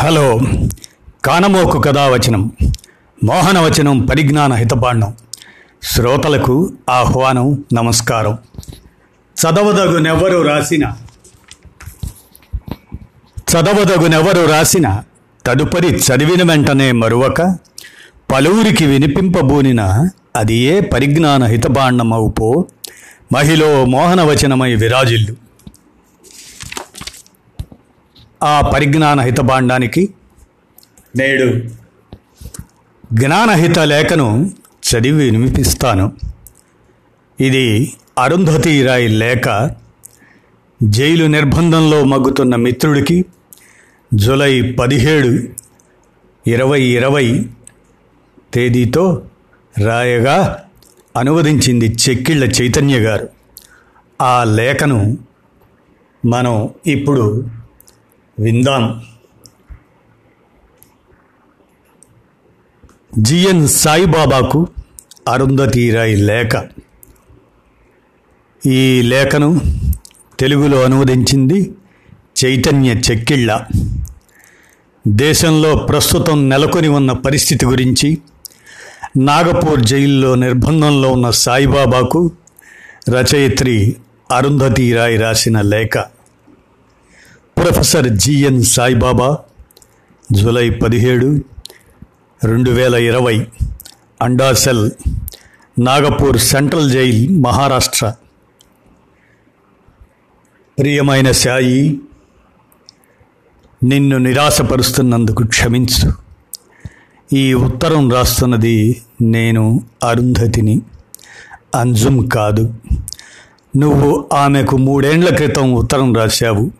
Hello. కానమోకు కథావచనం. మోహనవచనం పరిజ్ఞాన హితబాండం శ్రోతలకు ఆహ్వానం నమస్కారం. చదవదగునెవరు రాసిన చదవదగునెవరు రాసిన తదుపరి చదివిన వెంటనే మరువక పలువురికి వినిపింపబూనిన అది ఏ పరిజ్ఞాన హితబాండమవుపో మహిళ మోహనవచనమై విరాజిల్లు. ఆ పరిజ్ఞాన హితభాండానికి నేడు జ్ఞానహిత లేఖను చదివి వినిపిస్తాను. ఇది అరుంధతి రాయ్ లేఖ. జైలు నిర్బంధంలో మగ్గుతున్న మిత్రుడికి జూలై పదిహేడు ఇరవై ఇరవై తేదీతో రాయగా అనువదించింది చెక్కిళ్ళ చైతన్య గారు. ఆ లేఖను మనం ఇప్పుడు విందాం. జిఎన్ సాయిబాబాకు అరుంధతి రాయ్ లేఖ. ఈ లేఖను తెలుగులో అనువదించింది చైతన్య చెక్కిళ్ళ. దేశంలో ప్రస్తుతం నెలకొని ఉన్న పరిస్థితి గురించి నాగపూర్ జైల్లో నిర్బంధంలో ఉన్న సాయిబాబాకు రచయిత్రి అరుంధతి రాయ్ రాసిన లేఖ. ప్రొఫెసర్ జిఎన్ సాయిబాబా జూలై పదిహేడు రెండు వేల ఇరవై అండాసెల్ నాగపూర్ సెంట్రల్ జైల్ మహారాష్ట్ర. ప్రియమైన సాయి నిన్ను నిరాశపరుస్తున్నందుకు క్షమించు. ఈ ఉత్తరం రాస్తున్నది నేను అరుంధతిని. అంజుమ్ కాదు. నువ్వు ఆమెకు మూడేండ్ల క్రితం ఉత్తరం రాశావు.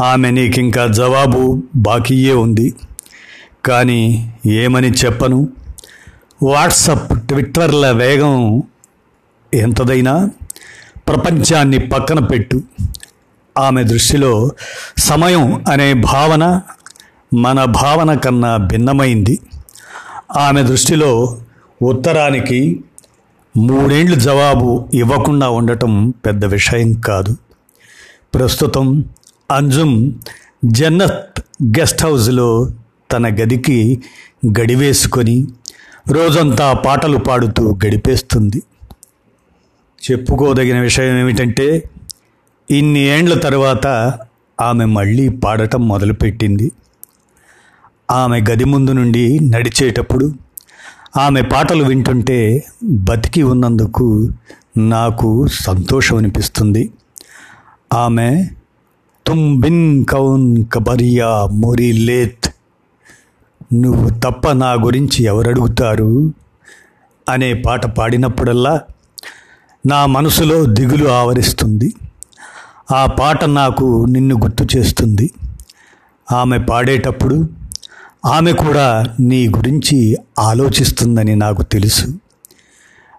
ఆమె నీకింకా జవాబు బాకీయే ఉంది. కానీ ఏమని చెప్పను? వాట్సప్ ట్విట్టర్ల వేగం ఎంతదైనా ప్రపంచాన్ని పక్కన పెట్టు. ఆమె దృష్టిలో సమయం అనే భావన మన భావన కన్నా భిన్నమైంది. ఆమె దృష్టిలో ఉత్తరానికి మూడేండ్లు జవాబు ఇవ్వకుండా ఉండటం పెద్ద విషయం కాదు. ప్రస్తుతం అంజుమ్ జన్నత్ గెస్ట్ హౌస్లో తన గదికి గడివేసుకొని రోజంతా పాటలు పాడుతూ గడిపేస్తుంది. చెప్పుకోదగిన విషయం ఏమిటంటే ఇన్ని ఏండ్ల తర్వాత ఆమె మళ్ళీ పాడటం మొదలుపెట్టింది. ఆమె గది ముందు నుండి నడిచేటప్పుడు ఆమె పాటలు వింటుంటే బతికి ఉన్నందుకు నాకు సంతోషం అనిపిస్తుంది. ఆమె తుమ్ బిన్ కౌన్ కబరియా మోరీ లేత్. నువ్వు తప్ప నా గురించి ఎవరడుగుతారు? అనే పాట పాడినప్పుడల్లా నా మనసులో దిగులు ఆవరిస్తుంది. ఆ పాట నాకు నిన్ను గుర్తు చేస్తుంది. ఆమె పాడేటప్పుడు ఆమె కూడా నీ గురించి ఆలోచిస్తుందని నాకు తెలుసు.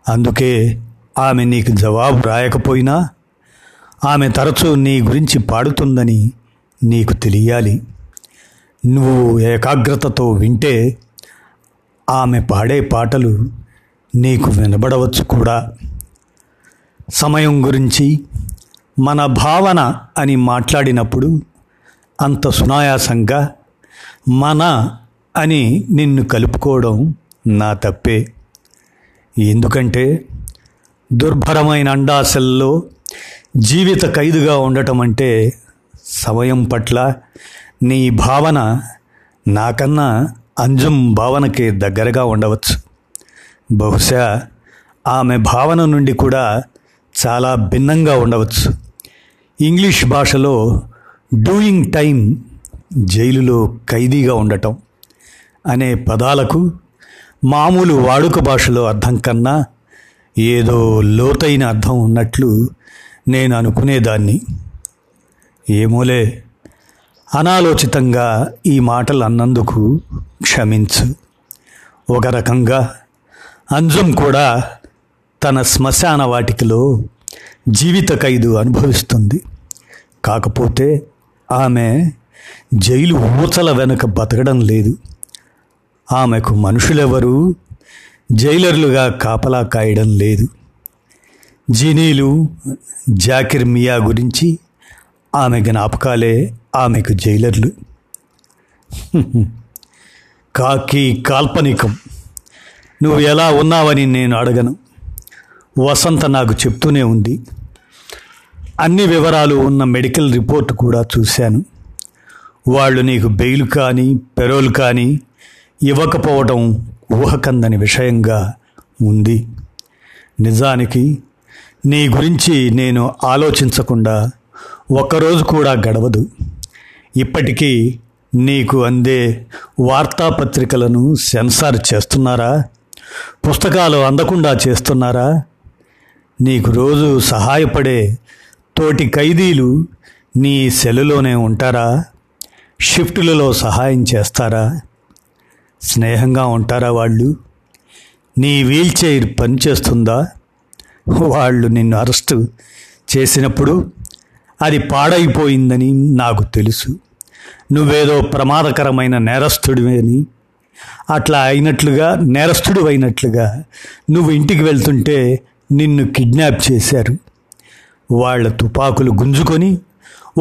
అందుకే ఆమె నీకు జవాబు రాయకపోయినా ఆమె తరచూ నీ గురించి పాడుతుందని నీకు తెలియాలి. నువ్వు ఏకాగ్రతతో వింటే ఆమె పాడే పాటలు నీకు వినబడవచ్చు కూడా. సమయం గురించి మన భావన అని మాట్లాడినప్పుడు అంత సునాయాసంగా మన అని నిన్ను కలుపుకోవడం నా తప్పే. ఎందుకంటే దుర్భరమైన అండాశల్లో జీవిత ఖైదుగా ఉండటం అంటే సమయం పట్ల నీ భావన నాకన్నా అంజం భావనకి దగ్గరగా ఉండవచ్చు. బహుశా ఆమె భావన నుండి కూడా చాలా భిన్నంగా ఉండవచ్చు. ఇంగ్లీష్ భాషలో డూయింగ్ టైం జైలులో ఖైదీగా ఉండటం అనే పదాలకు మామూలు వాడుక భాషలో అర్థం కన్నా ఏదో లోతైన అర్థం ఉన్నట్లు నేను అనుకునేదాన్ని ఏమోలే. అనాలోచితంగా ఈ మాటలు అన్నందుకు క్షమించు. ఒక రకంగా అంజం కూడా తన శ్మశాన వాటికలో జీవిత ఖైదు అనుభవిస్తుంది. కాకపోతే ఆమె జైలు ఊచల వెనుక బతకడం లేదు. ఆమెకు మనుషులెవరూ జైలర్లుగా కాపలా కాయడం లేదు. జీనీలు జాకిర్ మియా గురించి ఆమె జ్ఞాపకాలే ఆమెకు జైలర్లు. కాకి కాల్పనికం. నువ్వు ఎలా ఉన్నావని నేను అడగను. వసంత నాకు చెప్తూనే ఉంది. అన్ని వివరాలు ఉన్న మెడికల్ రిపోర్ట్ కూడా చూశాను. వాళ్ళు నీకు బెయిల్ కానీ పెరోల్ కానీ ఇవ్వకపోవటం ఊహకందని విషయంగా ఉంది. నిజానికి నీ గురించి నేను ఆలోచించకుండా ఒక్కరోజు కూడా గడవదు. ఇప్పటికీ నీకు అందే వార్తాపత్రికలను సెన్సార్ చేస్తున్నారా? పుస్తకాలు అందకుండా చేస్తున్నారా? నీకు రోజు సహాయపడే తోటి ఖైదీలు నీ సెల్లులోనే ఉంటారా? షిఫ్టులలో సహాయం చేస్తారా? స్నేహంగా ఉంటారా వాళ్ళు? నీ వీల్ చైర్ పనిచేస్తుందా? వాళ్ళు నిన్ను అరెస్టు చేసినప్పుడు అది పాడైపోయిందని నాకు తెలుసు. నువ్వేదో ప్రమాదకరమైన నేరస్తుడివని అట్లా అయినట్లుగా నేరస్తుడు అయినట్లుగా నువ్వు ఇంటికి వెళ్తుంటే నిన్ను కిడ్నాప్ చేశారు. వాళ్ళ తుపాకులు గుంజుకొని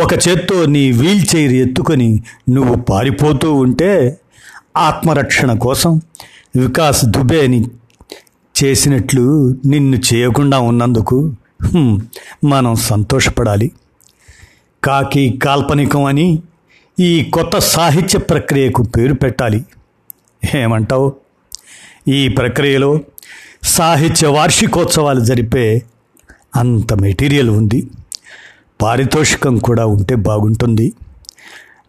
ఒక చేత్తో నీ వీల్ చైర్ ఎత్తుకొని నువ్వు పారిపోతూ ఉంటే ఆత్మరక్షణ కోసం వికాస్ దుబేని చేసినట్లు నిన్ను చేయకుండా ఉన్నందుకు మనం సంతోషపడాలి. కాకి కాల్పనికం అని ఈ కొత్త సాహిత్య ప్రక్రియకు పేరు పెట్టాలి. ఏమంటావు? ఈ ప్రక్రియలో సాహిత్య వార్షికోత్సవాలు జరిపే అంత మెటీరియల్ ఉంది. పారితోషికం కూడా ఉంటే బాగుంటుంది.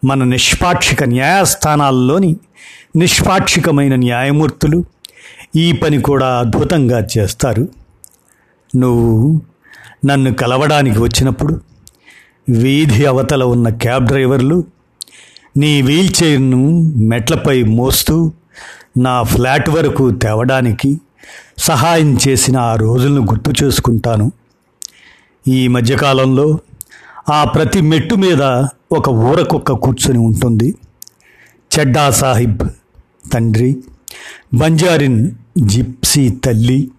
మన నిష్పాక్షిక న్యాయస్థానాల్లోని నిష్పాక్షికమైన న్యాయమూర్తులు ఈ పని కూడా అద్భుతంగా చేస్తారు. నువ్వు నన్ను కలవడానికి వచ్చినప్పుడు వీధి అవతల ఉన్న క్యాబ్ డ్రైవర్లు నీ వీల్చైర్ను మెట్లపై మోస్తూ నా ఫ్లాట్ వరకు తేవడానికి సహాయం చేసిన ఆ రోజులను గుర్తు చేసుకుంటాను. ఈ మధ్యకాలంలో ఆ ప్రతి మెట్టు మీద ఒక ఊరకుక్క కూర్చొని ఉంటుంది. చెడ్డా సాహిబ్ తండ్రి బంజారిన్ జిప్సీ తల్లి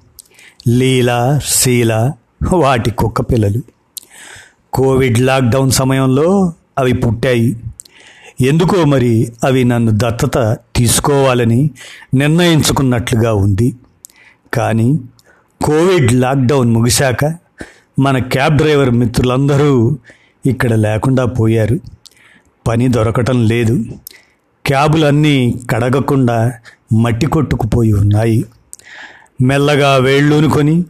లీలా శీల వాటి కుక్క పిల్లలు. కోవిడ్ లాక్డౌన్ సమయంలో అవి పుట్టాయి. ఎందుకో మరి అవి నన్ను దత్తత తీసుకోవాలని నిర్ణయించుకున్నట్లుగా ఉంది. కానీ కోవిడ్ లాక్డౌన్ ముగిశాక మన క్యాబ్ డ్రైవర్ మిత్రులందరూ ఇక్కడ లేకుండా పోయారు. పని దొరకటం లేదు. క్యాబులన్నీ కడగకుండా మట్టి కొట్టుకుపోయి ఉన్నాయి. మెల్లగా వేళ్ళూనుకొని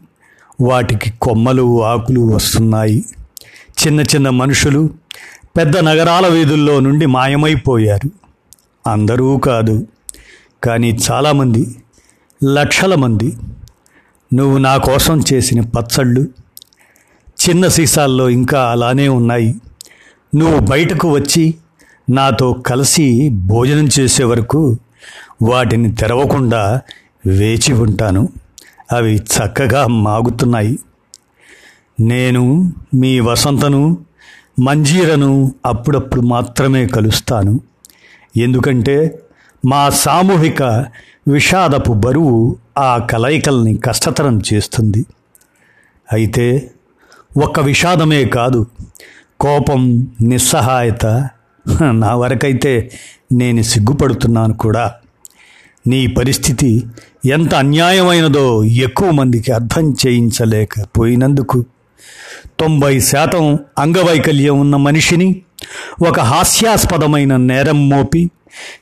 వాటికి కొమ్మలు ఆకులు వస్తున్నాయి. చిన్న చిన్న మనుషులు పెద్ద నగరాల వీధుల్లో నుండి మాయమైపోయారు. అందరూ కాదు కానీ చాలామంది లక్షల మంది. నువ్వు నా కోసం చేసిన పచ్చళ్ళు చిన్న సీసాల్లో ఇంకా అలానే ఉన్నాయి. నువ్వు బయటకు వచ్చి నాతో కలిసి భోజనం చేసే వరకు వాటిని తెరవకుండా వేచి ఉంటాను. అవి చక్కగా మాగుతున్నాయి. నేను మీ వసంతను మంజీరను అప్పుడప్పుడు మాత్రమే కలుస్తాను. ఎందుకంటే మా సామూహిక విషాదపు బరువు ఆ కలయికల్ని కష్టతరం చేస్తుంది. అయితే ఒక్క విషాదమే కాదు కోపం నిస్సహాయత నా వరకైతే నేను సిగ్గుపడుతున్నాను కూడా. నీ పరిస్థితి ఎంత అన్యాయమైనదో ఎక్కువ మందికి అర్థం చేయించలేకపోయినందుకు తొంభై శాతం అంగవైకల్యం ఉన్న మనిషిని ఒక హాస్యాస్పదమైన నేరం మోపి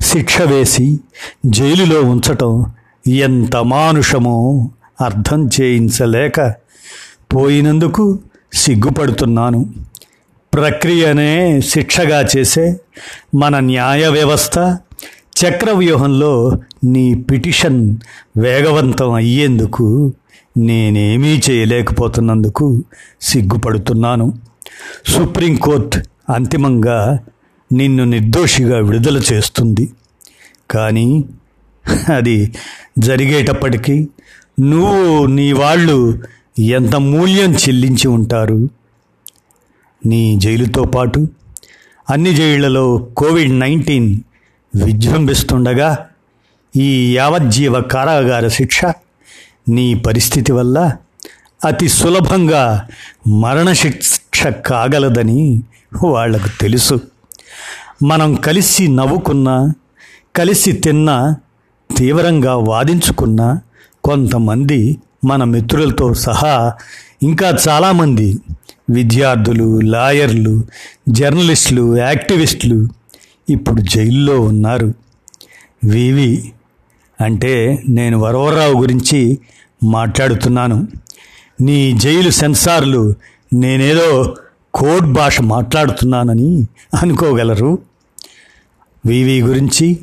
శిక్ష వేసి జైలులో ఉంచటం ఎంత మానుషమో అర్థం చేయించలేక పోయినందుకు సిగ్గుపడుతున్నాను. ప్రక్రియనే శిక్షగా చేసే మన న్యాయ వ్యవస్థ చక్రవ్యూహంలో నీ పిటిషన్ వేగవంతం అయ్యేందుకు నేనేమీ చేయలేకపోతున్నందుకు సిగ్గుపడుతున్నాను. సుప్రీంకోర్టు అంతిమంగా నిన్ను నిర్దోషిగా విడుదల చేస్తుంది. కానీ అది జరిగేటప్పటికీ నువ్వు నీ వాళ్ళు ఎంత మూల్యం చెల్లించి ఉంటారు? నీ జైలుతో పాటు అన్ని జైళ్ళలో కోవిడ్ నైన్టీన్ విజృంభిస్తుండగా ఈ యావజ్జీవ కారాగార శిక్ష నీ పరిస్థితి వల్ల అతి సులభంగా మరణశిక్ష కాగలదని వాళ్ళకు తెలుసు. మనం కలిసి నవ్వుకున్నా కలిసి తిన్న తీవ్రంగా వాదించుకున్న కొంతమంది మన మిత్రులతో సహా ఇంకా చాలామంది విద్యార్థులు లాయర్లు జర్నలిస్టులు యాక్టివిస్టులు ఇప్పుడు జైల్లో ఉన్నారు. వివి అంటే నేను వరవరరావు గురించి మాట్లాడుతున్నాను. నీ జైలు సెన్సార్లు నేనేదో కోడ్ భాష మాట్లాడుతున్నానని అనుకోగలరు? వివి గురించి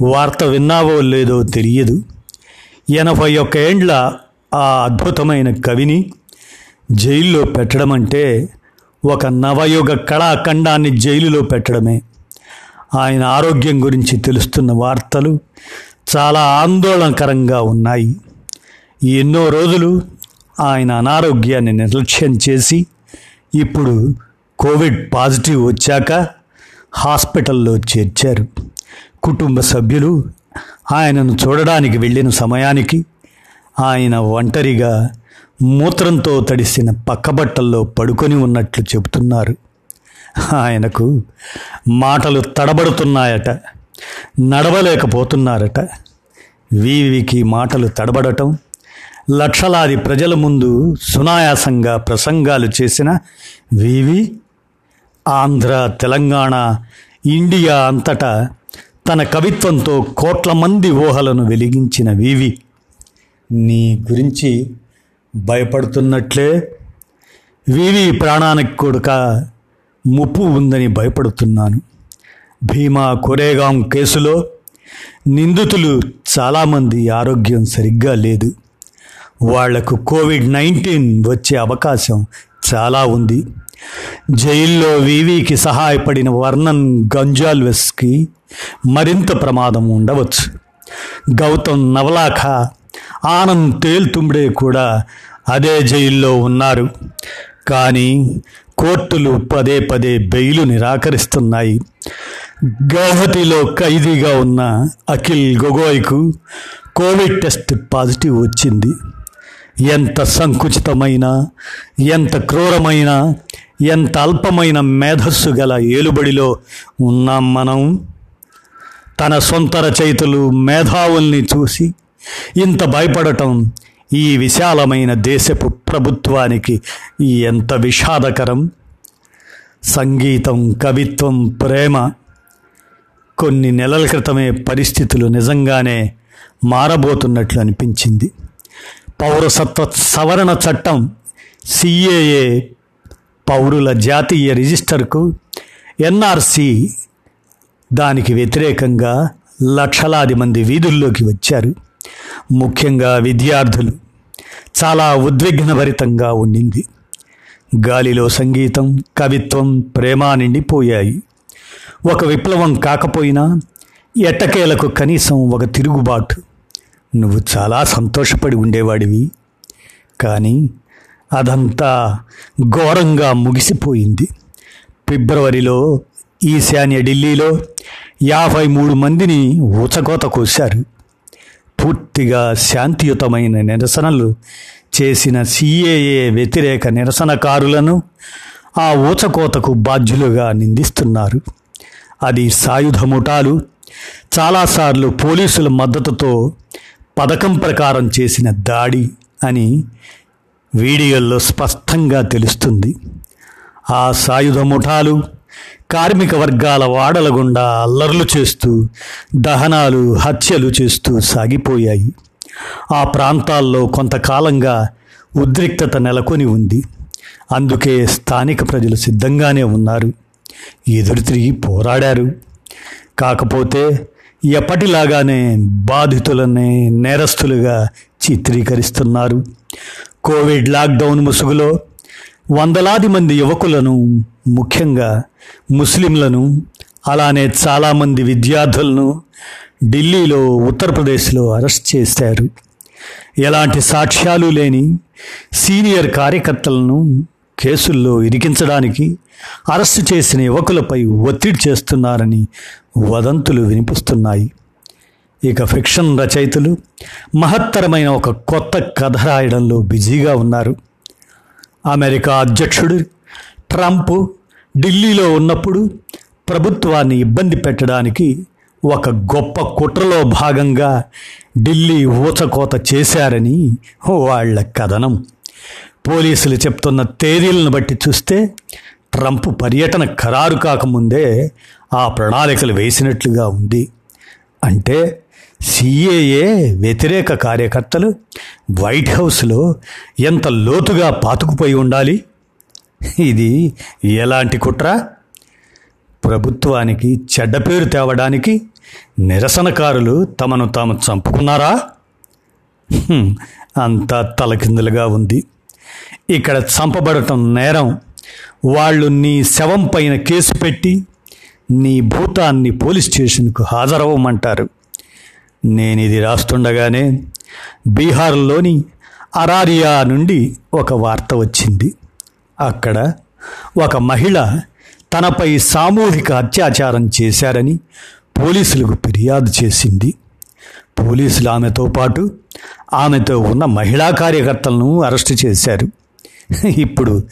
వార్త విన్నావో లేదో తెలియదు. ఎనభై ఒక్క ఏండ్ల ఆ అద్భుతమైన కవిని జైల్లో పెట్టడం అంటే ఒక నవయుగ కళాఖండాన్ని జైలులో పెట్టడమే. ఆయన ఆరోగ్యం గురించి తెలుస్తున్న వార్తలు చాలా ఆందోళనకరంగా ఉన్నాయి. ఎన్నో రోజులు ఆయన అనారోగ్యాన్ని నిర్లక్ష్యం చేసి ఇప్పుడు కోవిడ్ పాజిటివ్ వచ్చాక హాస్పిటల్లో చేర్చారు. కుటుంబ సభ్యులు ఆయనను చూడడానికి వెళ్ళిన సమయానికి ఆయన ఒంటరిగా మూత్రంతో తడిసిన పక్కబట్టల్లో పడుకొని ఉన్నట్లు చెబుతున్నారు. ఆయనకు మాటలు తడబడుతున్నాయట నడవలేకపోతున్నారట. వీవికి మాటలు తడబడటం లక్షలాది ప్రజల ముందు సునాయాసంగా ప్రసంగాలు చేసిన వివి ఆంధ్ర తెలంగాణ ఇండియా అంతటా తన కవిత్వంతో కోట్ల మంది ఊహలను వెలిగించిన వివి నీ గురించి భయపడుతున్నట్లే. వివి ప్రాణానికి కొడుక ముప్పు ఉందని భయపడుతున్నాను. భీమా కొరేగాం కేసులో నిందితులు చాలామంది ఆరోగ్యం సరిగ్గా లేదు. వాళ్ళకు కోవిడ్ నైన్టీన్ వచ్చే అవకాశం చాలా ఉంది. జైల్లో వివికి సహాయపడిన వర్ణన్ గంజాల్వెస్కి మరింత ప్రమాదం ఉండవచ్చు. గౌతమ్ నవలాఖ ఆనంద్ తేల్తుంబడే కూడా అదే జైల్లో ఉన్నారు. కానీ కోర్టులు పదే పదే బెయిలు నిరాకరిస్తున్నాయి. గౌహతిలో ఖైదీగా ఉన్న అఖిల్ గొగోయ్కు కోవిడ్ టెస్ట్ పాజిటివ్ వచ్చింది. ఎంత సంకుచితమైన ఎంత క్రూరమైన ఎంత అల్పమైన మేధస్సు గల ఏలుబడిలో ఉన్నాం మనం. తన సొంత రచయితలు మేధావుల్ని చూసి ఇంత భయపడటం ఈ విశాలమైన దేశపు ప్రభుత్వానికి ఎంత విషాదకరం? సంగీతం కవిత్వం ప్రేమ కొన్ని నెలల క్రితమే పరిస్థితులు నిజంగానే మారబోతున్నట్లు అనిపించింది. పౌరసత్వ సవరణ చట్టం సిఏఏ పౌరుల జాతీయ రిజిస్టర్కు ఎన్ఆర్సి దానికి వ్యతిరేకంగా లక్షలాది మంది వీధుల్లోకి వచ్చారు. ముఖ్యంగా విద్యార్థులు చాలా ఉద్విగ్నభరితంగా ఉండింది. గాలిలో సంగీతం కవిత్వం ప్రేమ నిండిపోయాయి. ఒక విప్లవం కాకపోయినా ఎట్టకేలకు కనీసం ఒక తిరుగుబాటు. నువ్వు చాలా సంతోషపడి ఉండేవాడివి. కానీ అదంతా ఘోరంగా ముగిసిపోయింది. ఫిబ్రవరిలో ఈశాన్య ఢిల్లీలో యాభై మూడు మందిని ఊచకోత కోశారు. పూర్తిగా శాంతియుతమైన నిరసనలు చేసిన సిఏఏ వ్యతిరేక నిరసనకారులను ఆ ఊచకోతకు బాధ్యులుగా నిందిస్తున్నారు. అది సాయుధ ముఠాలు. చాలాసార్లు పోలీసుల మద్దతుతో పథకం ప్రకారం చేసిన దాడి అని వీడియోల్లో స్పష్టంగా తెలుస్తుంది. ఆ సాయుధ ముఠాలు కార్మిక వర్గాల వాడల గుండా అల్లర్లు చేస్తూ దహనాలు హత్యలు చేస్తూ సాగిపోయాయి. ఆ ప్రాంతాల్లో కొంతకాలంగా ఉద్రిక్తత నెలకొని ఉంది. అందుకే స్థానిక ప్రజలు సిద్ధంగానే ఉన్నారు. ఎదురు తిరిగి పోరాడారు. కాకపోతే ఎప్పటిలాగానే బాధితులనే నేరస్తులుగా చిత్రీకరిస్తున్నారు. కోవిడ్ లాక్డౌన్ ముసుగులో వందలాది మంది యువకులను ముఖ్యంగా ముస్లింలను అలానే చాలామంది విద్యార్థులను ఢిల్లీలో ఉత్తరప్రదేశ్లో అరెస్ట్ చేశారు. ఎలాంటి సాక్ష్యాలు లేని సీనియర్ కార్యకర్తలను కేసుల్లో ఇరికించడానికి అరెస్టు చేసిన యువకులపై ఒత్తిడి చేస్తున్నారని వదంతులు వినిపిస్తున్నాయి. ఇక ఫిక్షన్ రచయితలు మహత్తరమైన ఒక కొత్త కథ రాయడంలో బిజీగా ఉన్నారు. అమెరికా అధ్యక్షుడు ట్రంప్ ఢిల్లీలో ఉన్నప్పుడు ప్రభుత్వాన్ని ఇబ్బంది పెట్టడానికి ఒక గొప్ప కుట్రలో భాగంగా ఢిల్లీ ఊచకోత చేశారని వాళ్ళ కథనం. పోలీసులు చెప్తున్న తేదీలను బట్టి చూస్తే ట్రంప్ పర్యటన ఖరారు కాకముందే ఆ ప్రణాళికలు వేసినట్లుగా ఉంది. అంటే సిఏఏ వ్యతిరేక కార్యకర్తలు వైట్ హౌస్లో ఎంత లోతుగా పాతుకుపోయి ఉండాలి? ఇది ఎలాంటి కుట్ర? ప్రభుత్వానికి చెడ్డ పేరు తేవడానికి నిరసనకారులు తమను తాము చంపుకున్నారా? అంతా తలకిందులుగా ఉంది. ఇక్కడ చంపబడటం నేరం. వాళ్ళు నీ శవం పైన కేసు పెట్టి నీ భూతాన్ని పోలీస్ స్టేషన్కు హాజరవ్వమంటారు. నేను ఇది రాస్తుండగానే బీహార్లోని అరారియా నుండి ఒక వార్త వచ్చింది. అక్కడ ఒక మహిళ తనపై సామూహిక అత్యాచారం చేశారని పోలీసులకు ఫిర్యాదు చేసింది. పోలీసులు ఆమెతో పాటు ఆమెతో ఉన్న మహిళా కార్యకర్తలను అరెస్టు చేశారు. ఇప్పుడు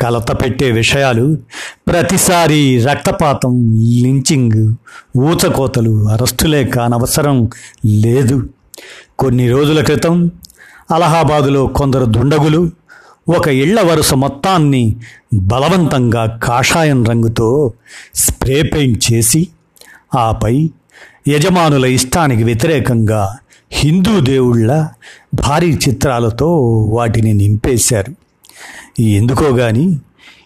కలత పెట్టే విషయాలు ప్రతిసారి రక్తపాతం లించింగ్ ఊచకోతలు అరెస్టులే కానవసరం లేదు. కొన్ని రోజుల క్రితం అలహాబాదులో కొందరు దుండగులు ఒక ఇళ్ళ వరుస మొత్తాన్ని బలవంతంగా కాషాయం రంగుతో స్ప్రే పెయింట్ చేసి ఆపై యజమానుల ఇష్టానికి వ్యతిరేకంగా హిందూ దేవుళ్ళ భారీ చిత్రాలతో వాటిని నింపేశారు. ఎందుకో గాని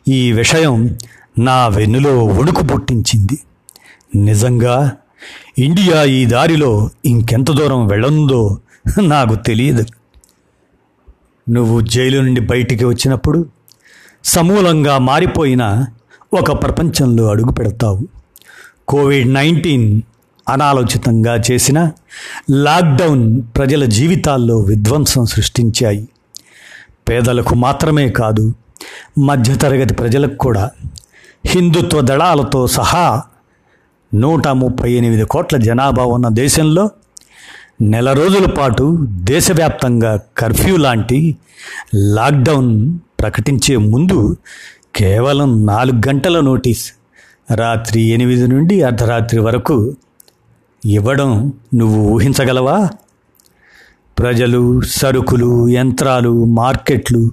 ఈ విషయం నా వెన్నులో వణుకు పుట్టించింది. నిజంగా ఇండియా ఈ దారిలో ఇంకెంత దూరం వెళ్ళందో నాకు తెలియదు. నువ్వు జైలు నుండి బయటికి వచ్చినప్పుడు సమూలంగా మారిపోయిన ఒక ప్రపంచంలో అడుగు పెడతావు. కోవిడ్ నైన్టీన్ అనాలోచితంగా చేసిన లాక్డౌన్ ప్రజల జీవితాల్లో విధ్వంసం సృష్టించాయి. పేదలకు మాత్రమే కాదు మధ్యతరగతి ప్రజలకు కూడా. హిందుత్వ దళాలతో సహా నూట ముప్పై ఎనిమిది కోట్ల జనాభా ఉన్న దేశంలో నెల రోజుల పాటు దేశవ్యాప్తంగా కర్ఫ్యూ లాంటి లాక్డౌన్ ప్రకటించే ముందు కేవలం నాలుగు గంటల నోటీస్ రాత్రి ఎనిమిది నుండి అర్ధరాత్రి వరకు ఇవ్వడం నువ్వు ఊహించగలవా? ప్రజలు సరుకులు యంత్రాలు మార్కెట్లు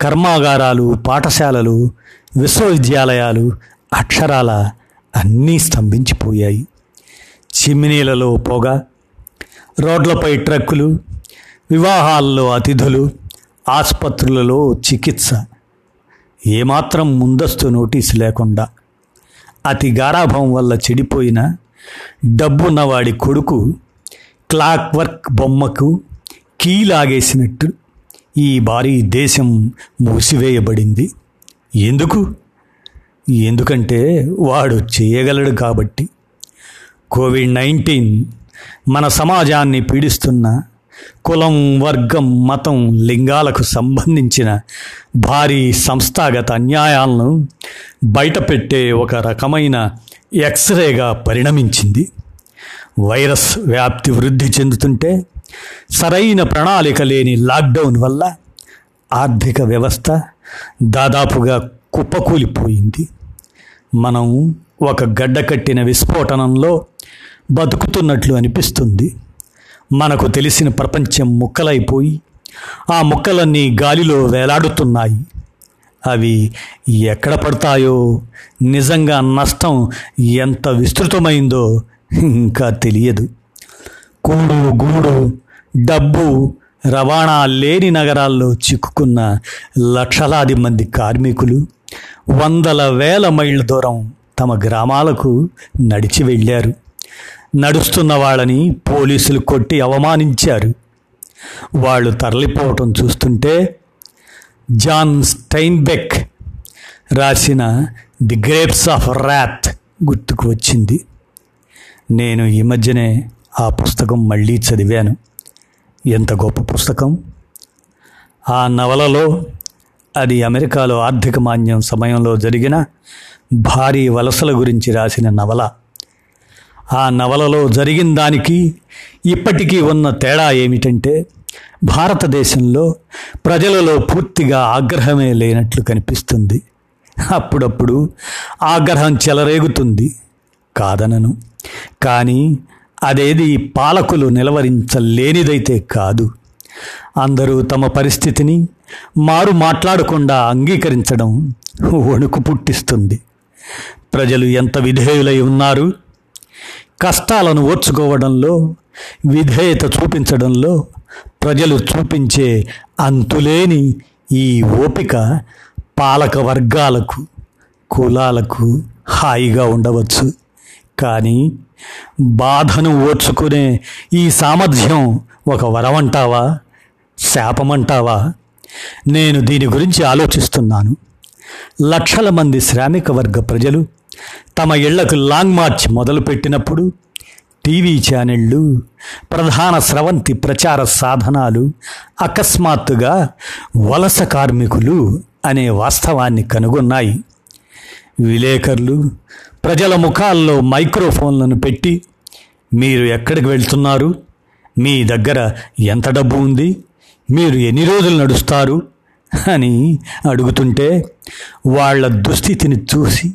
కర్మాగారాలు పాఠశాలలు విశ్వవిద్యాలయాలు అక్షరాల అన్నీ స్తంభించిపోయాయి. చిమ్మినీలలో పొగ రోడ్లపై ట్రక్కులు వివాహాల్లో అతిథులు ఆసుపత్రులలో చికిత్స. ఏమాత్రం ముందస్తు నోటీసు లేకుండా అతి గారాభం వల్ల చెడిపోయిన డబ్బున్నవాడి కొడుకు క్లాక్ వర్క్ బొమ్మకు కీ లాగేసినట్టు ఈ భారీ దేశం మూసివేయబడింది. ఎందుకు? ఎందుకంటే వాడు చేయగలడు కాబట్టి. కోవిడ్ నైన్టీన్ మన సమాజాన్ని పీడిస్తున్న కులం వర్గం మతం లింగాలకు సంబంధించిన భారీ సంస్థాగత అన్యాయాలను బయటపెట్టే ఒక రకమైన ఎక్స్రేగా పరిణమించింది. వైరస్ వ్యాప్తి వృద్ధి చెందుతుంటే సరైన ప్రణాళిక లేని లాక్డౌన్ వల్ల ఆర్థిక వ్యవస్థ దాదాపుగా కుప్పకూలిపోయింది. మనం ఒక గడ్డకట్టిన విస్ఫోటనంలో బతుకుతున్నట్లు అనిపిస్తుంది. మనకు తెలిసిన ప్రపంచం ముక్కలైపోయి ఆ ముక్కలన్నీ గాలిలో వేలాడుతున్నాయి. అవి ఎక్కడ పడతాయో నిజంగా నష్టం ఎంత విస్తృతమైందో ఇంకా తెలియదు. కూడు గూడు డబ్బు రవాణా లేని నగరాల్లో చిక్కుకున్న లక్షలాది మంది కార్మికులు వందల వేల మైళ్ళ దూరం తమ గ్రామాలకు నడిచి వెళ్ళారు. నడుస్తున్న వాళ్ళని పోలీసులు కొట్టి అవమానించారు. వాళ్ళు తరలిపోవటం చూస్తుంటే జాన్ స్టైన్బెక్ రాసిన ది గ్రేప్స్ ఆఫ్ ర్యాత్ గుర్తుకు వచ్చింది. నేను ఈ మధ్యనే ఆ పుస్తకం మళ్ళీ చదివాను. ఎంత గొప్ప పుస్తకం. ఆ నవలలో అది అమెరికాలో ఆర్థిక మాన్యం సమయంలో జరిగిన భారీ వలసల గురించి రాసిన నవల. ఆ నవలలో జరిగిన దానికి ఇప్పటికీ ఉన్న తేడా ఏమిటంటే భారతదేశంలో ప్రజలలో పూర్తిగా ఆగ్రహమే లేనట్లు కనిపిస్తుంది. అప్పుడప్పుడు ఆగ్రహం చెలరేగుతుంది. కాదనను. కానీ అదేది పాలకులు నిలవరించలేనిదైతే కాదు. అందరూ తమ పరిస్థితిని మారు మాట్లాడకుండా అంగీకరించడం వణుకు పుట్టిస్తుంది. ప్రజలు ఎంత విధేయులై ఉన్నారు? కష్టాలను ఓర్చుకోవడంలో విధేయత చూపించడంలో ప్రజలు చూపించే అంతులేని ఈ ఓపిక పాలక వర్గాలకు కులాలకు హాయిగా ఉండవచ్చు. కానీ బాధను ఓర్చుకునే ఈ సామర్థ్యం ఒక వరమంటావా? శాపమంటావా? నేను దీని గురించి ఆలోచిస్తున్నాను. లక్షల మంది శ్రామిక వర్గ ప్రజలు తమ ఇళ్ళకు లాంగ్ మార్చ్ మొదలుపెట్టినప్పుడు టీవీ ఛానళ్ళు ప్రధాన స్రవంతి ప్రచార సాధనాలు అకస్మాత్తుగా వలస కార్మికులు అనే వాస్తవాన్ని కనుగొన్నాయి. విలేకరులు ప్రజల ముఖాల్లో మైక్రోఫోన్లను పెట్టి మీరు ఎక్కడికి వెళ్తున్నారు? మీ దగ్గర ఎంత డబ్బు ఉంది? మీరు ఎన్ని రోజులు నడుస్తారు? అని అడుగుతుంటే వాళ్ళ దుస్థితిని చూసి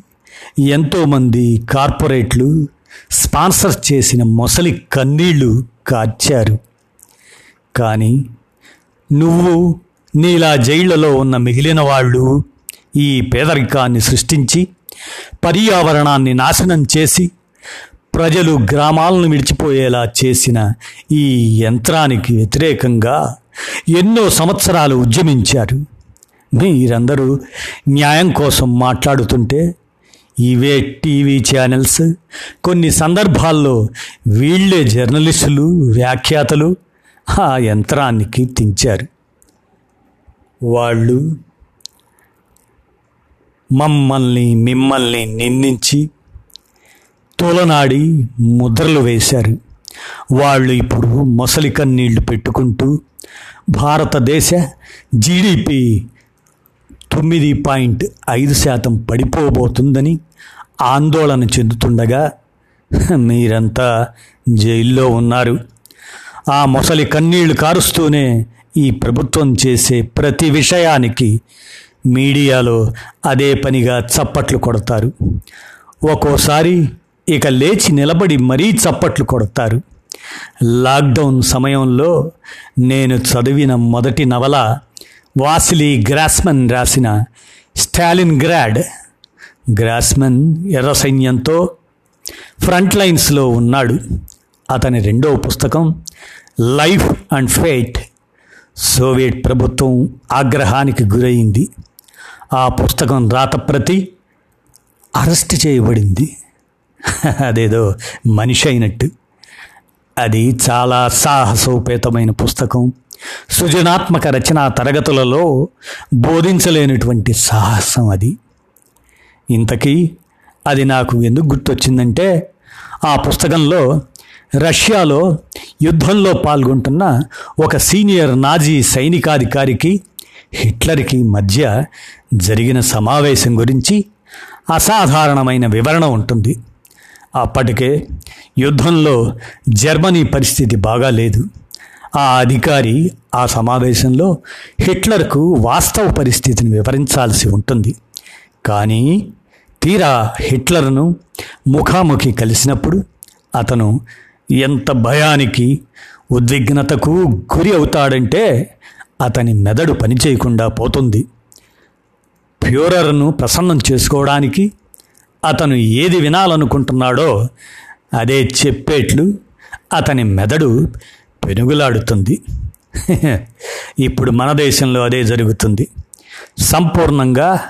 ఎంతోమంది కార్పొరేట్లు స్పాన్సర్ చేసిన మొసలి కన్నీళ్ళు కార్చారు. కానీ నువ్వు నీలా జైళ్ళలో ఉన్న మిగిలిన వాళ్ళు ఈ పేదరికాన్ని సృష్టించి పర్యావరణాన్ని నాశనం చేసి ప్రజలు గ్రామాలను విడిచిపోయేలా చేసిన ఈ యంత్రానికి వ్యతిరేకంగా ఎన్నో సంవత్సరాలు ఉద్యమించారు. మీరందరూ న్యాయం కోసం మాట్లాడుతుంటే ఇవే టీవీ ఛానల్స్. కొన్ని సందర్భాల్లో వీళ్ళే జర్నలిస్టులు వ్యాఖ్యాతలు ఆ యంత్రాన్ని కీర్తించారు వాళ్ళు మమ్మల్ని మిమ్మల్ని నిందించి తోలనాడి ముద్రలు వేశారు. వాళ్ళు ఇప్పుడు మొసలి కన్నీళ్ళు పెట్టుకుంటూ భారతదేశ జీడిపి తొమ్మిది పాయింట్ ఐదు శాతం పడిపోబోతుందని ఆందోళన చెందుతుండగా మీరంతా జైల్లో ఉన్నారు. ఆ మొసలి కన్నీళ్ళు కారుస్తూనే ఈ ప్రభుత్వం చేసే ప్రతి విషయానికి మీడియాలో అదే పనిగా చప్పట్లు కొడతారు. ఒక్కోసారి ఇక లేచి నిలబడి మరీ చప్పట్లు కొడతారు. లాక్డౌన్ సమయంలో నేను చదివిన మొదటి నవల వాసిలీ గ్రాస్మన్ రాసిన స్టాలిన్ గ్రాడ్ గ్రాస్మన్ ఎర్ర సైన్యంతో ఫ్రంట్ లైన్స్లో ఉన్నాడు. అతని రెండవ పుస్తకం లైఫ్ అండ్ ఫేట్ సోవియట్ ప్రభుత్వం ఆగ్రహానికి గురైంది. ఆ పుస్తకం రాతప్రతి అరెస్ట్ చేయబడింది. అదేదో మనిషి అయినట్టు. అది చాలా సాహసోపేతమైన పుస్తకం. సృజనాత్మక రచనా తరగతులలో బోధించలేనటువంటి సాహసం అది. ఇంతకీ అది నాకు ఎందుకు గుర్తొచ్చిందంటే ఆ పుస్తకంలో రష్యాలో యుద్ధంలో పాల్గొంటున్న ఒక సీనియర్ నాజీ సైనికాధికారికి హిట్లర్కి మధ్య జరిగిన సమావేశం గురించి అసాధారణమైన వివరణ ఉంటుంది. అప్పటికే యుద్ధంలో జర్మనీ పరిస్థితి బాగాలేదు ఆ అధికారి ఆ సమావేశంలో హిట్లర్కు వాస్తవ పరిస్థితిని వివరించాల్సి ఉంటుంది. కానీ తీరా హిట్లర్ను ముఖాముఖి కలిసినప్పుడు అతను ఎంత భయానికి ఉద్విగ్నతకు గురి అవుతాడంటే అతని మెదడు పనిచేయకుండా పోతుంది. ప్యూరర్ను ప్రసన్నం చేసుకోవడానికి అతను ఏది వినాలనుకుంటున్నాడో అదే చెప్పేట్లు అతని మెదడు పెనుగులాడుతుంది ఇప్పుడు మన దేశంలో అదే జరుగుతుంది. సంపూర్ణంగా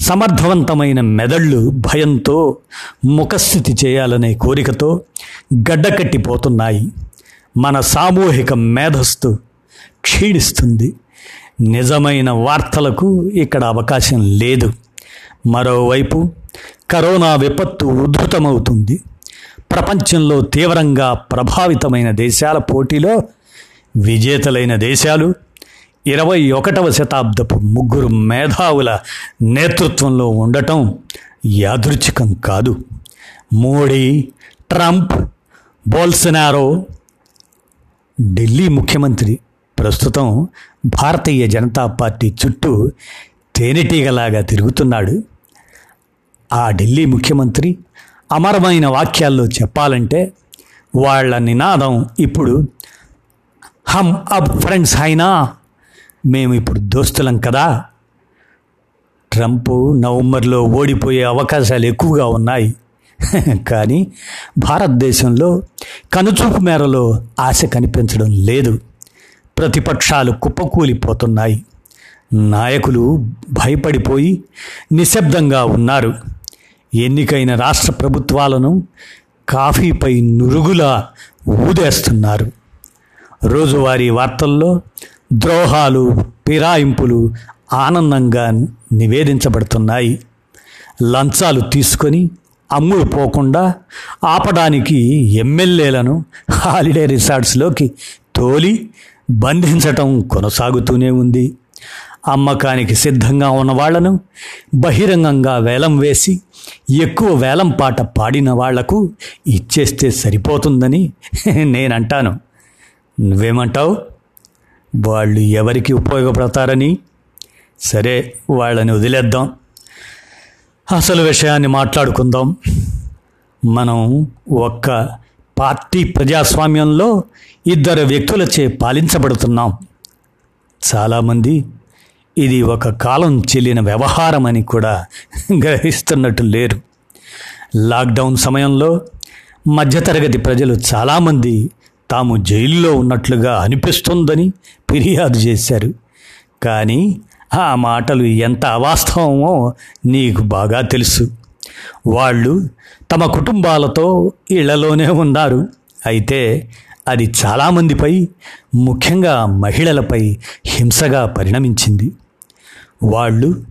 సమర్థవంతమైన మెదళ్ళు భయంతో ముఖస్థితి చేయాలనే కోరికతో గడ్డకట్టిపోతున్నాయి. మన సామూహిక మేధస్సు క్షీణిస్తుంది. నిజమైన వార్తలకు ఇక్కడ అవకాశం లేదు. మరోవైపు కరోనా విపత్తు ఉధృతమవుతుంది. ప్రపంచంలో తీవ్రంగా ప్రభావితమైన దేశాల పోటీలో విజేతలైన దేశాలు ఇరవై ఒకటవ శతాబ్దపు ముగ్గురు మేధావుల నేతృత్వంలో ఉండటం యాదృచ్ఛికం కాదు. మోడీ ట్రంప్ బోల్సనారో ఢిల్లీ ముఖ్యమంత్రి ప్రస్తుతం భారతీయ జనతా పార్టీ చుట్టూ తేనెటీగలాగా తిరుగుతున్నాడు. ఆ ఢిల్లీ ముఖ్యమంత్రి అమరమైన వాక్యాల్లో చెప్పాలంటే వాళ్ళ నినాదం ఇప్పుడు హమ్ అబ్ ఫ్రెండ్స్ అయినా మేము ఇప్పుడు దోస్తులం కదా. ట్రంప్ నవంబర్లో ఓడిపోయే అవకాశాలు ఎక్కువగా ఉన్నాయి. కానీ భారతదేశంలో కనుచూపు మేరలో ఆశ కనిపించడం లేదు. ప్రతిపక్షాలు కుప్పకూలిపోతున్నాయి. నాయకులు భయపడిపోయి నిశ్శబ్దంగా ఉన్నారు. ఎన్నికైన రాష్ట్ర ప్రభుత్వాలను కాఫీపై నురుగులా ఊదేస్తున్నారు. రోజువారీ వార్తల్లో ద్రోహాలు ఫిరాయింపులు ఆనందంగా నివేదించబడుతున్నాయి. లంచాలు తీసుకొని అమ్ములు పోకుండా ఆపడానికి ఎమ్మెల్యేలను హాలిడే రిసార్ట్స్లోకి తోలి బంధించటం కొనసాగుతూనే ఉంది. అమ్మకానికి సిద్ధంగా ఉన్న వాళ్ళను బహిరంగంగా వేలం వేసి ఎక్కువ వేలం పాట పాడిన వాళ్ళకు ఇచ్చేస్తే సరిపోతుందని నేనంటాను. నువ్వేమంటావు? వాళ్ళు ఎవరికి ఉపయోగపడతారని? సరే వాళ్ళని వదిలేద్దాం. అసలు విషయాన్ని మాట్లాడుకుందాం. మనం ఒక్క పార్టీ ప్రజాస్వామ్యంలో ఇద్దరు వ్యక్తులచే పాలించబడుతున్నాం. చాలామంది ఇది ఒక కాలం చెల్లిన వ్యవహారం అని కూడా గ్రహిస్తున్నట్టు లేరు. లాక్డౌన్ సమయంలో మధ్యతరగతి ప్రజలు చాలామంది తాము జైల్లో ఉన్నట్లుగా అనిపిస్తుందని ఫిర్యాదు చేశారు. కానీ ఆ మాటలు ఎంత అవాస్తవమో నీకు బాగా తెలుసు. వాళ్ళు తమ కుటుంబాలతో ఇళ్ళలోనే ఉన్నారు. అయితే అది చాలామందిపై ముఖ్యంగా మహిళలపై హింసగా పరిణమించింది. వాళ్ళు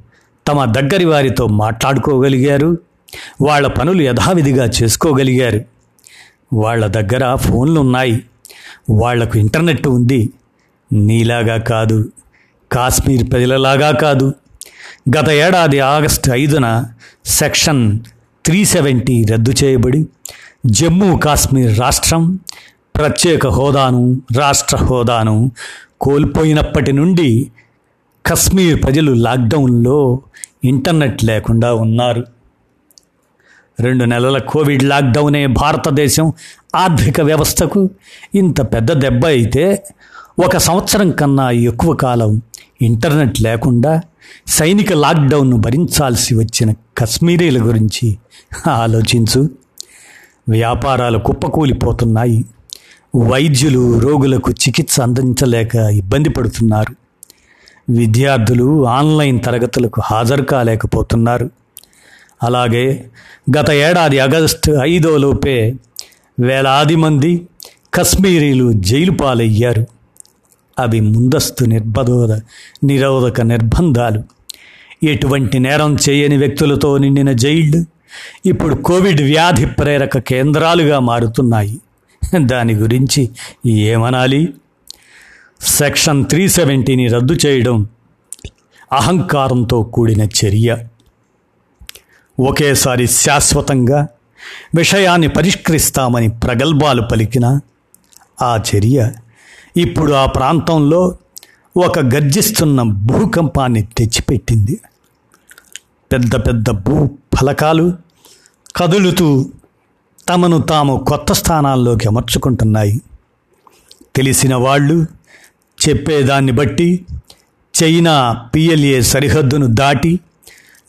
తమ దగ్గరి వారితో మాట్లాడుకోగలిగారు. వాళ్ళ పనులు యథావిధిగా చేసుకోగలిగారు. వాళ్ళ దగ్గర ఫోన్లు ఉన్నాయి వాళ్ళకు ఇంటర్నెట్ ఉంది. నీలాగా కాదు. కాశ్మీర్ ప్రజలలాగా కాదు. గత ఏడాది ఆగస్టు ఐదున సెక్షన్ త్రీ సెవెంటీ రద్దు చేయబడి జమ్మూ కాశ్మీర్ రాష్ట్రం ప్రత్యేక హోదాను రాష్ట్ర హోదాను కోల్పోయినప్పటి నుండి కశ్మీర్ ప్రజలు లాక్డౌన్లో ఇంటర్నెట్ లేకుండా ఉన్నారు. రెండు నెలల కోవిడ్ లాక్డౌనే భారతదేశం ఆర్థిక వ్యవస్థకు ఇంత పెద్ద దెబ్బ అయితే ఒక సంవత్సరం కన్నా ఎక్కువ కాలం ఇంటర్నెట్ లేకుండా సైనిక లాక్డౌన్ను భరించాల్సి వచ్చిన కశ్మీరీల గురించి ఆలోచించు. వ్యాపారాలు కుప్పకూలిపోతున్నాయి. వైద్యులు రోగులకు చికిత్స అందించలేక ఇబ్బంది పడుతున్నారు. విద్యార్థులు ఆన్లైన్ తరగతులకు హాజరు కాలేకపోతున్నారు. అలాగే గత ఏడాది ఆగస్టు ఐదో లోపే వేలాది మంది కశ్మీరీలు జైలు పాలయ్యారు. అవి ముందస్తు నిర్బధోద నిరోధక నిర్బంధాలు. ఎటువంటి నేరం చేయని వ్యక్తులతో నిండిన జైళ్ళు ఇప్పుడు కోవిడ్ వ్యాధి ప్రేరక కేంద్రాలుగా మారుతున్నాయి. దాని గురించి ఏమనాలి? సెక్షన్ త్రీ సెవెంటీని రద్దు చేయడం అహంకారంతో కూడిన చర్య. ఒకేసారి శాశ్వతంగా విషయాన్ని పరిష్కరిస్తామని ప్రగల్భాలు పలికిన ఆ చర్య ఇప్పుడు ఆ ప్రాంతంలో ఒక గర్జిస్తున్న భూకంపాన్ని తెచ్చిపెట్టింది. పెద్ద పెద్ద భూ ఫలకాలు కదులుతూ తమను తాము కొత్త స్థానాల్లోకి అమర్చుకుంటున్నాయి. తెలిసిన వాళ్ళు చెప్పేదాన్ని బట్టి చైనా పిఎల్ఏ సరిహద్దును దాటి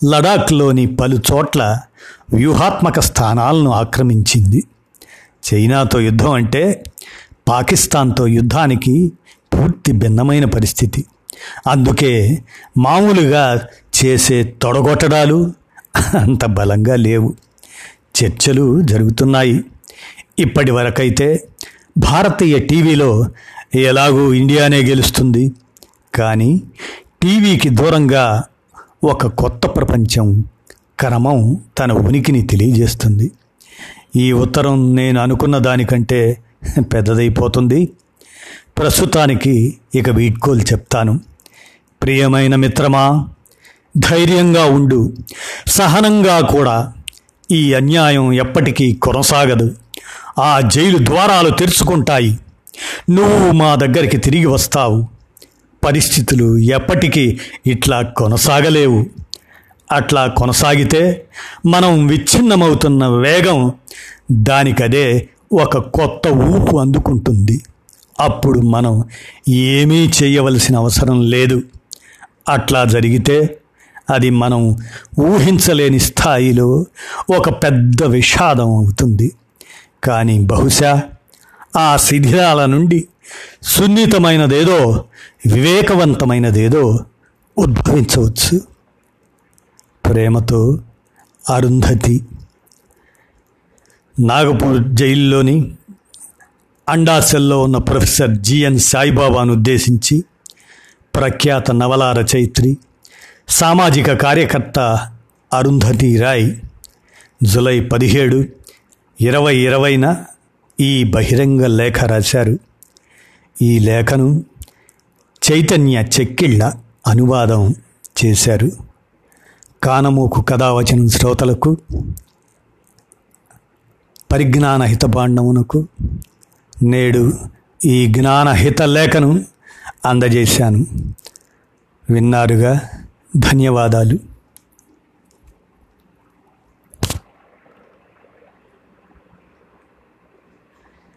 లడాఖ్లోని పలు చోట్ల వ్యూహాత్మక స్థానాలను ఆక్రమించింది. చైనాతో యుద్ధం అంటే పాకిస్తాన్తో యుద్ధానికి పూర్తి భిన్నమైన పరిస్థితి. అందుకే మామూలుగా చేసే తొడగొట్టడాలు అంత బలంగా లేవు. చర్చలు జరుగుతున్నాయి. ఇప్పటి వరకైతే భారతీయ టీవీలో ఎలాగూ ఇండియానే గెలుస్తుంది. కానీ టీవీకి దూరంగా ఒక కొత్త ప్రపంచం క్రమం తన ఉనికిని తెలియజేస్తుంది. ఈ ఉత్తరం నేను అనుకున్న దానికంటే పెద్దదైపోతుంది. ప్రస్తుతానికి ఇక వీడ్కోలు చెప్తాను. ప్రియమైన మిత్రమా ధైర్యంగా ఉండు సహనంగా కూడా ఈ అన్యాయం ఎప్పటికీ కొనసాగదు. ఆ జైలు ద్వారాలు తెరుచుకుంటాయి. నువ్వు మా దగ్గరికి తిరిగి వస్తావు. పరిస్థితులు ఎప్పటికీ ఇట్లా కొనసాగలేవు. అట్లా కొనసాగితే మనం విచ్ఛిన్నమవుతున్న వేగం దానికదే ఒక కొత్త ఊపు అందుకుంటుంది. అప్పుడు మనం ఏమీ చేయవలసిన అవసరం లేదు. అట్లా జరిగితే అది మనం ఊహించలేని స్థాయిలో ఒక పెద్ద విషాదం అవుతుంది. కానీ బహుశా ఆ శిథిరాల నుండి సున్నితమైనదేదో వివేకవంతమైనదేదో ఉద్భవించవచ్చు. ప్రేమతో అరుంధతి నాగపూర్ జైల్లోని అండాసెల్లో ఉన్న ప్రొఫెసర్ జిఎన్ సాయిబాబాను ఉద్దేశించి ప్రఖ్యాత నవల రచయిత్రి సామాజిక కార్యకర్త అరుంధతి రాయ్ జులై పదిహేడు ఇరవై ఇరవైన ఈ బహిరంగ లేఖ రాశారు. ఈ లేఖను చైతన్య చెక్కిళ్ళ అనువాదం చేశారు. కానమూకు కథావచనం శ్రోతలకు పరిజ్ఞాన హితబాండమునకు నేడు ఈ జ్ఞానహిత లేఖను అందజేశాను. విన్నారుగా? ధన్యవాదాలు.